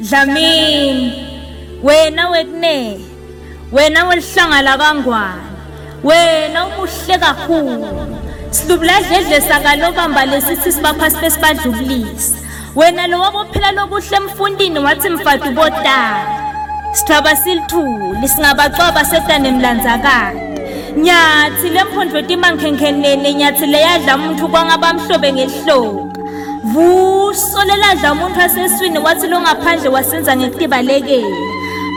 Dlamini wena wekune wena welihlangala kangwane wena umuhle kakhulu. Silubladledle sakalobamba lesithi sibapha sibe sibadlulisa wena lo wabophela lokuhle emfundini wathi mfatu botala sithaba silithuli singabacwaba setane mlanzakade nyathi lemphondvo timankhenkhenene nyathi leyadla umuntu kwangabamhlobe ngehloka vuso leladla umuntu aseswini wathi longaphandle wasenza ngekutibalekela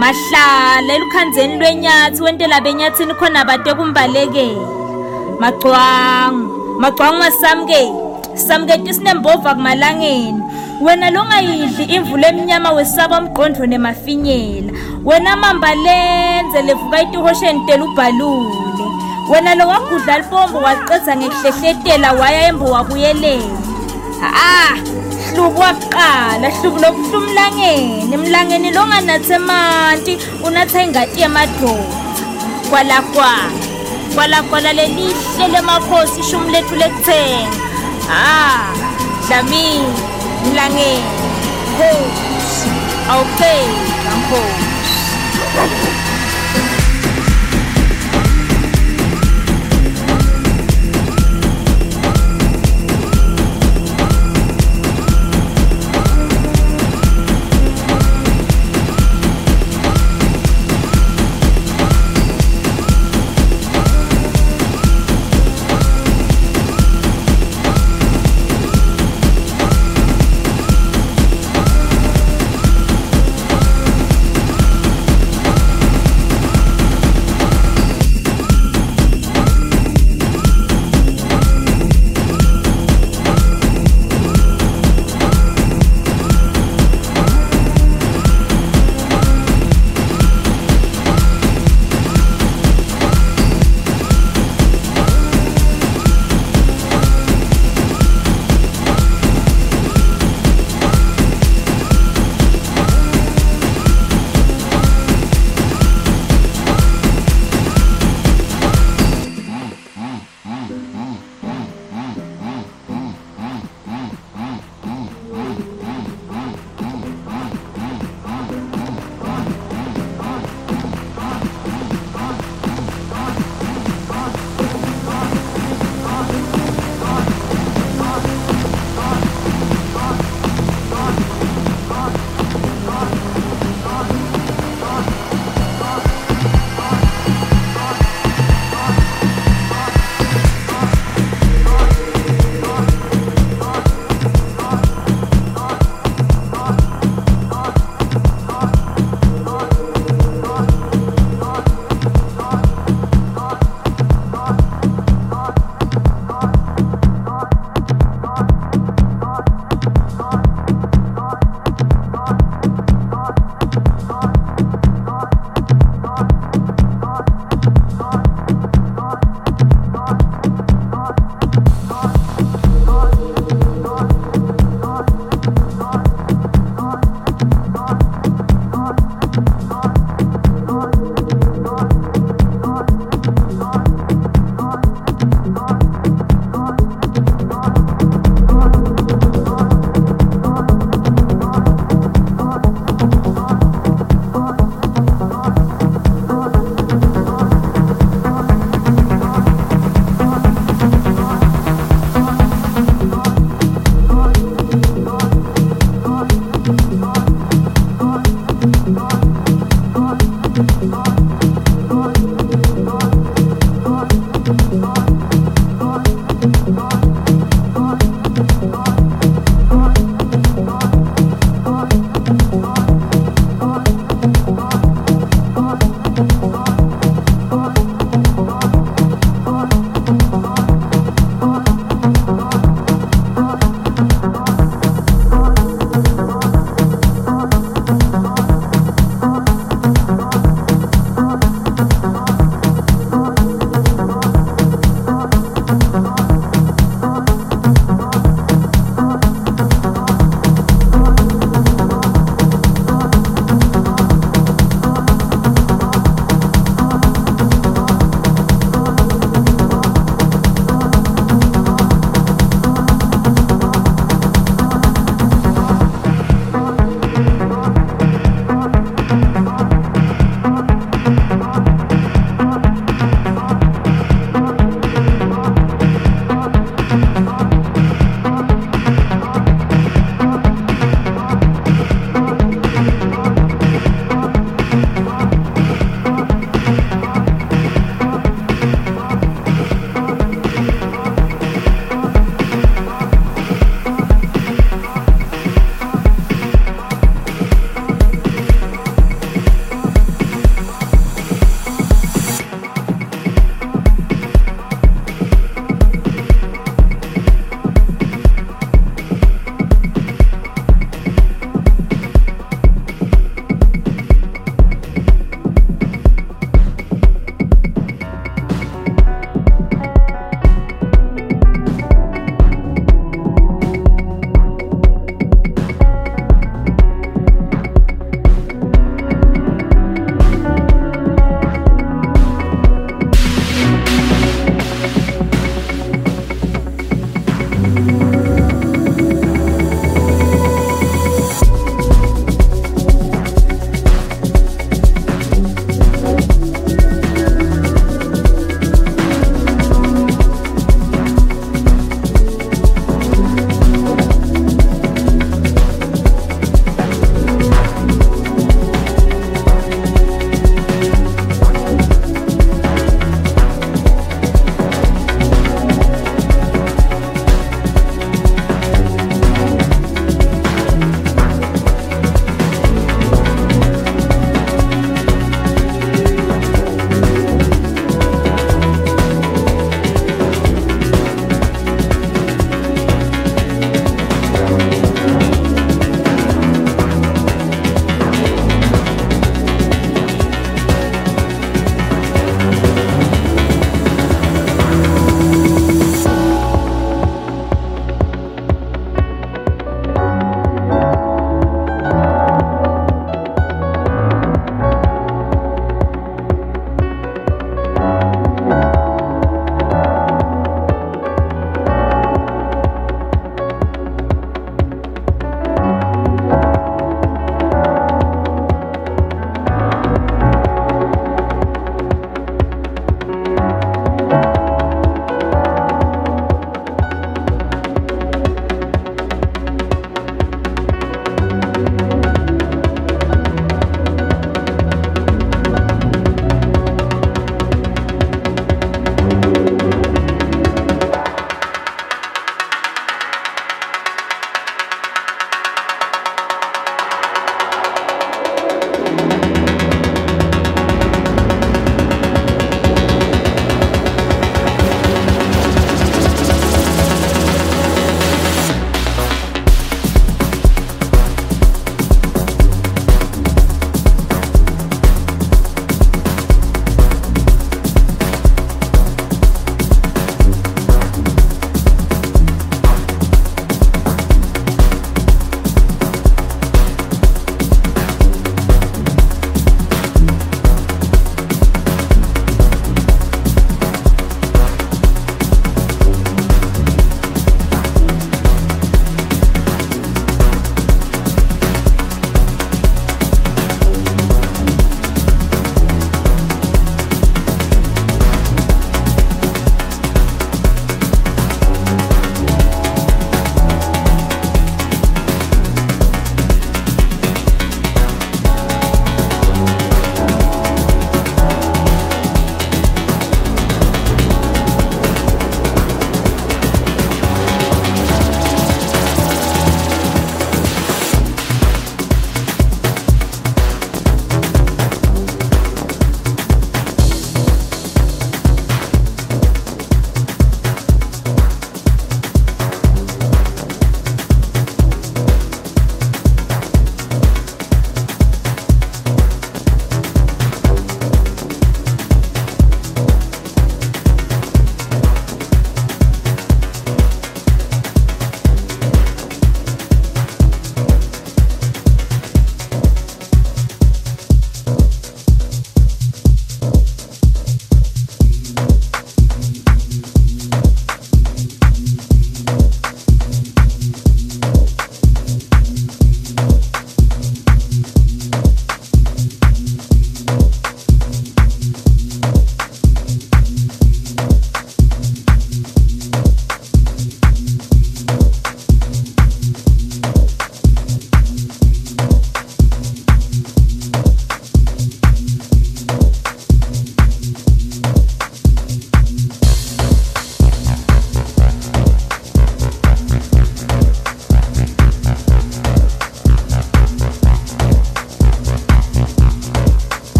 mahlala elukhandzeni lwenyathi wentela benyathini khona bate kumbalekela macwangu macwangu masamuketi samuketi sinembova kumalangeni. Wena longayidli imvula emnyama wesaba umqondo nemafinyela wena mamba lenze levuka itihosheni tela ubhalule. Wena lo wagudla lipombo waqedza ngekuhlehletela waya embo wabuyelela. Ah hlubu wakuqala hlubu lokuhla umlangeni. Mlangeni longanathe manti unatha ingati yemadvodza kwalakwala kwalakwala lelihle lemakhosi ishumu lethu lekutsenga ah dlamini mlangeni. Khosi awupheka nkhosi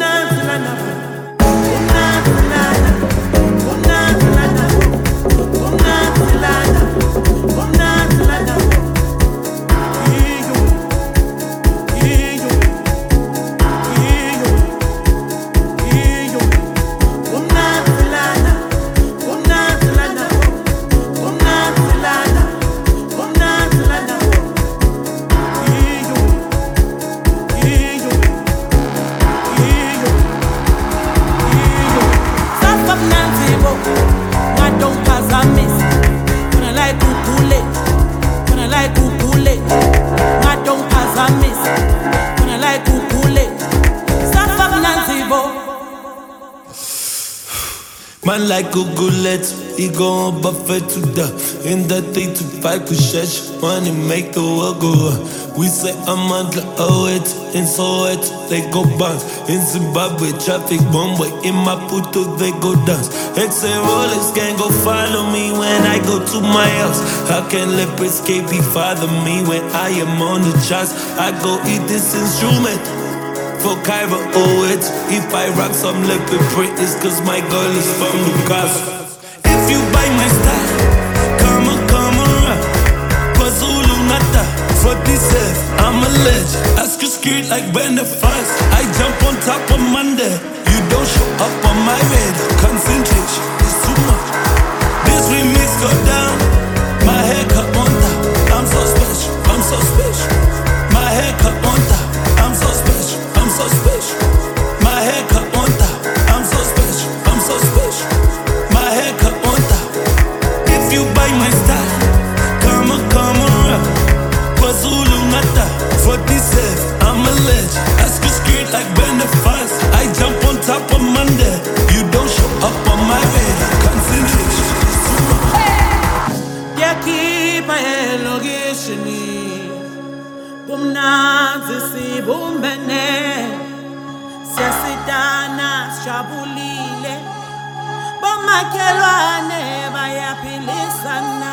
na na na Die going buffet to the in that thing to fight kushech money make the world go. We say I'm on under it in Soweto they go bounce in Zimbabwe traffic one way in Maputo they go dance. X and Rolex can go follow me when I go to my house. How can leopards can't be father me when I am on the charts? I go eat this instrument for Cairo, oh it. If I rock some leopard print, it's cause my girl is from the Newcastle. like when the fuss. I jump on top of Monday. sibumbene siyasidana sijabulile. Bomakhelwane bayaphilisana.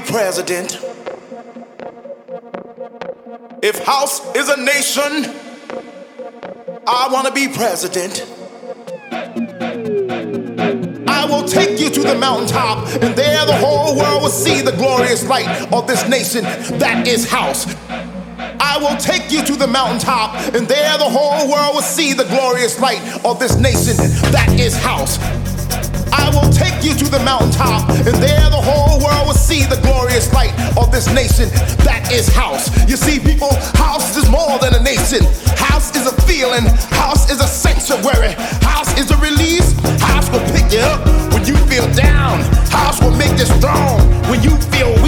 president, if house is a nation, I want to be president. I will take you to the mountaintop, and there the whole world will see the glorious light of this nation that is house. I will take you to the mountaintop, and there the whole world will see the glorious light of this nation that is house take you to the mountaintop, and there the whole world will see the glorious light of this nation that is house. You see, people, house is more than a nation. House is a feeling, house is a sanctuary, house is a release. House will pick you up when you feel down, house will make you strong when you feel weak.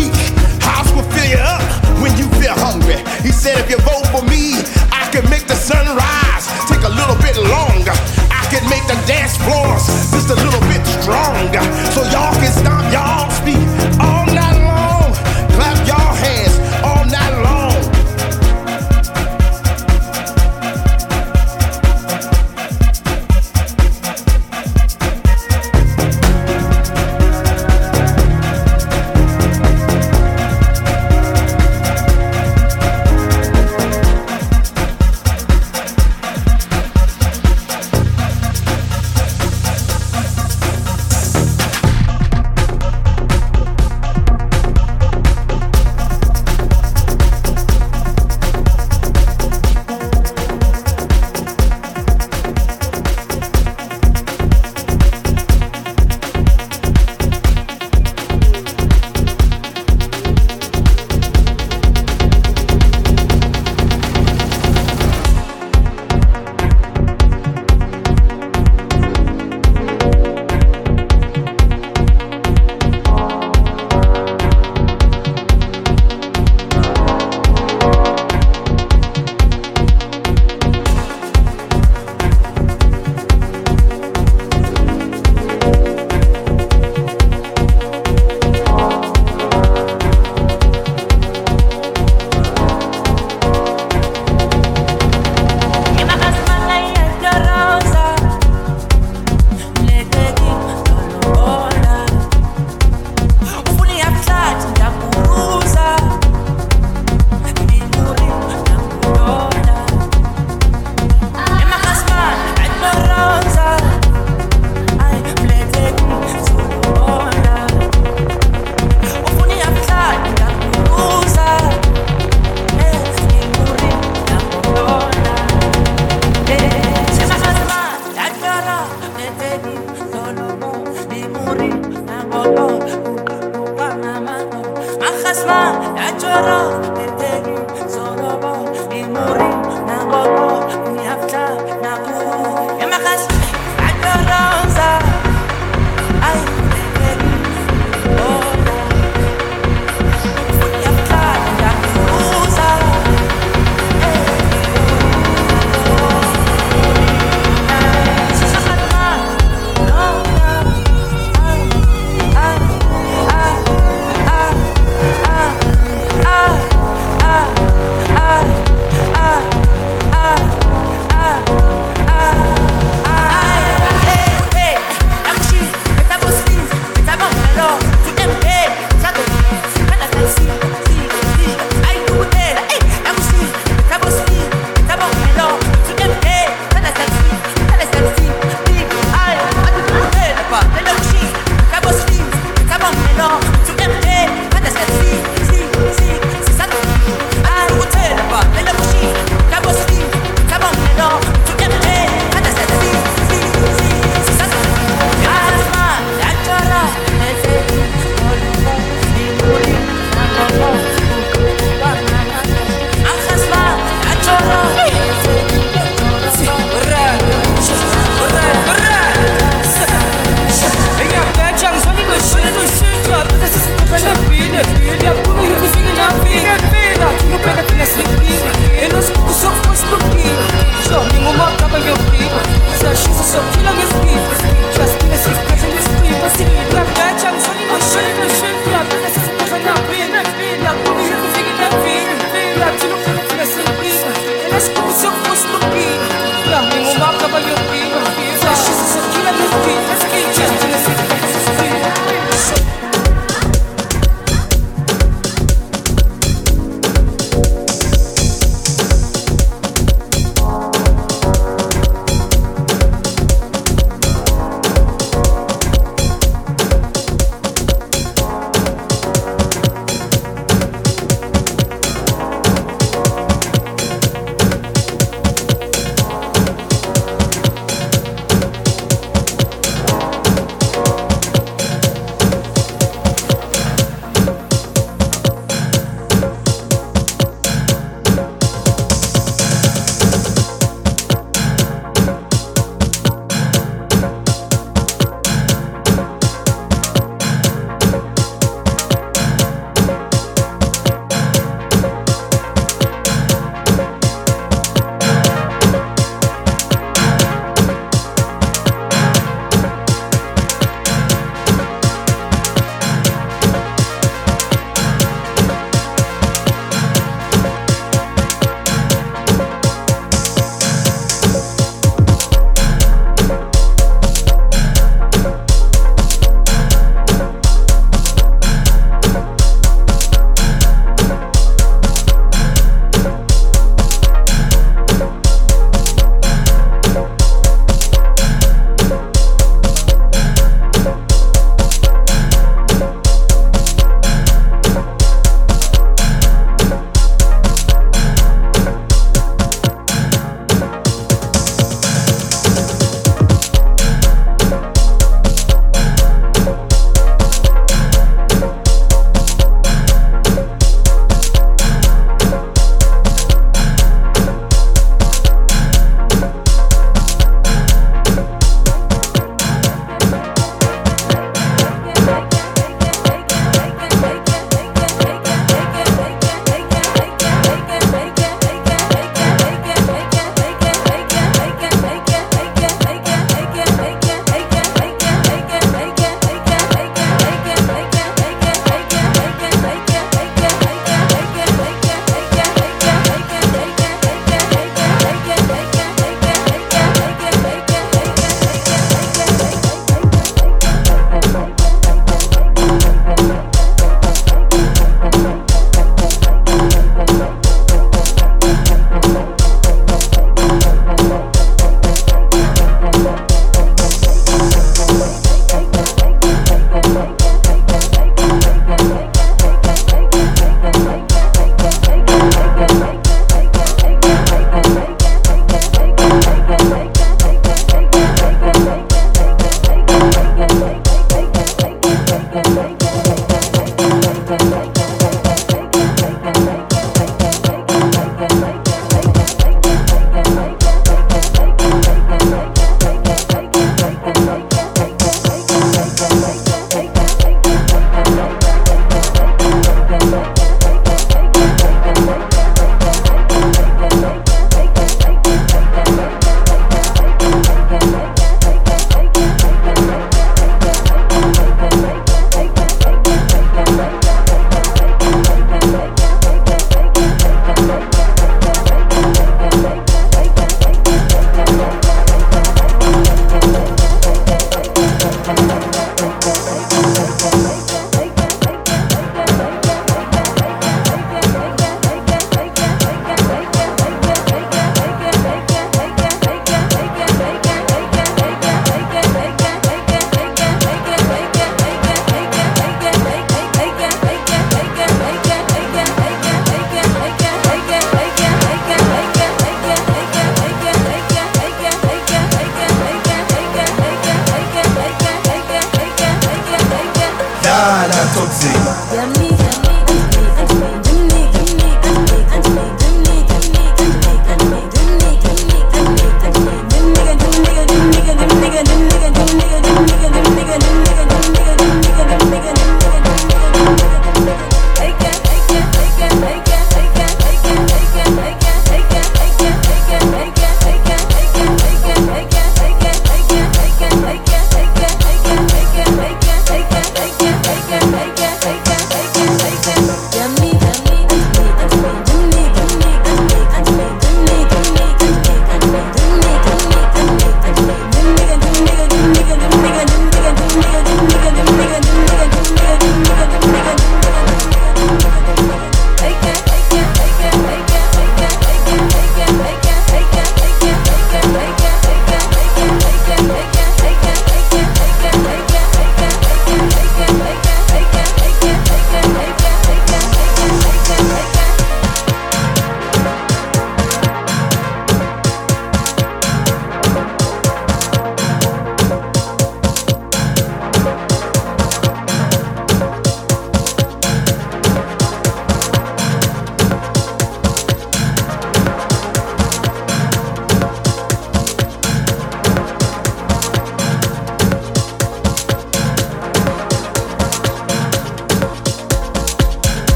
Yuki, Yuki, Yuki, Yuki, Yuki, Yuki, Yuki, Yuki, Yuki, Yuki, Yuki, Yuki, Yuki, Yuki,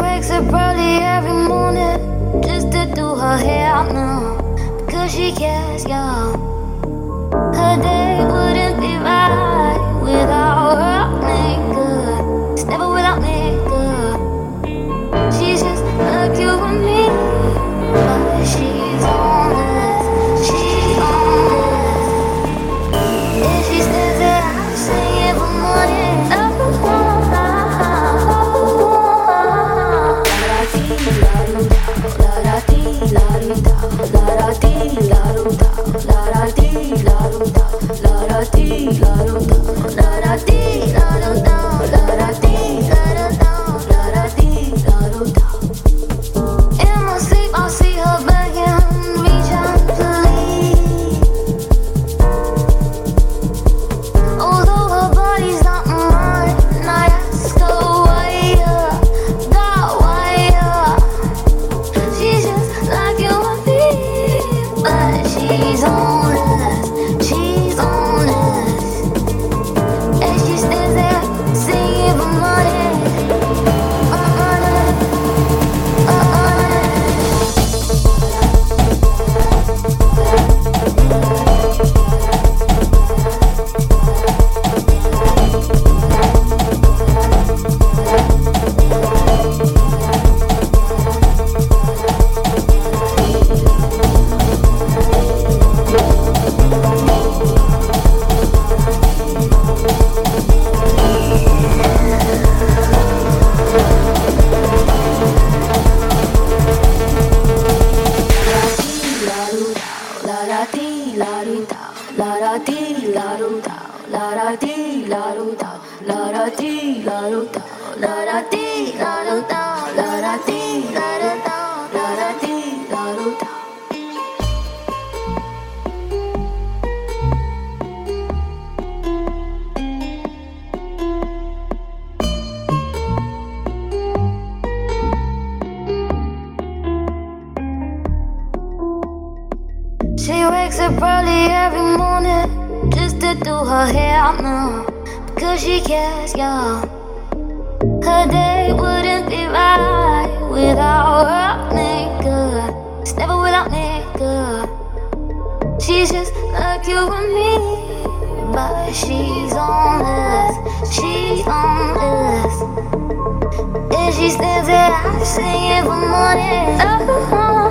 wakes up early every morning just to do her hair now because she cares, y'all. Her day wouldn't be right without her. She wakes up early every morning just to do her hair no, because she cares, y'all. Her day wouldn't be right without her makeup. It's never without makeup. She's just like you and me, but she's on us. She's on us. And she stands there singing for money. Oh,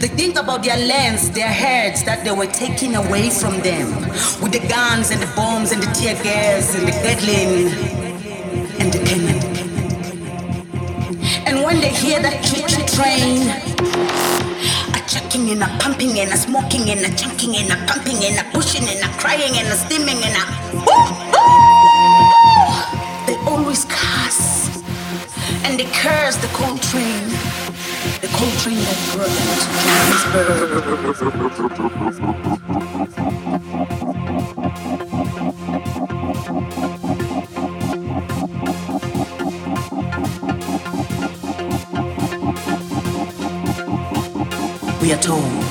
They think about their lands, their heads that they were taking away from them. With the guns and the bombs and the tear gas and the Gatling and the cannon. And when they hear that choo-choo train, a chucking and a pumping and a smoking and a chunking and a pumping and a pushing and a crying and a steaming and a they always curse. And they curse the cold train the coal train that brought We are told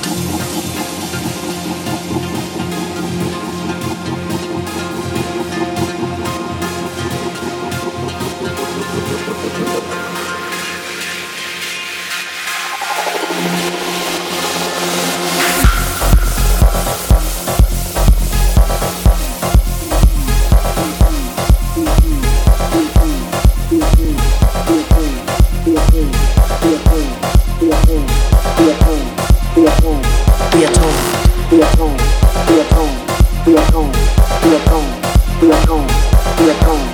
be at home.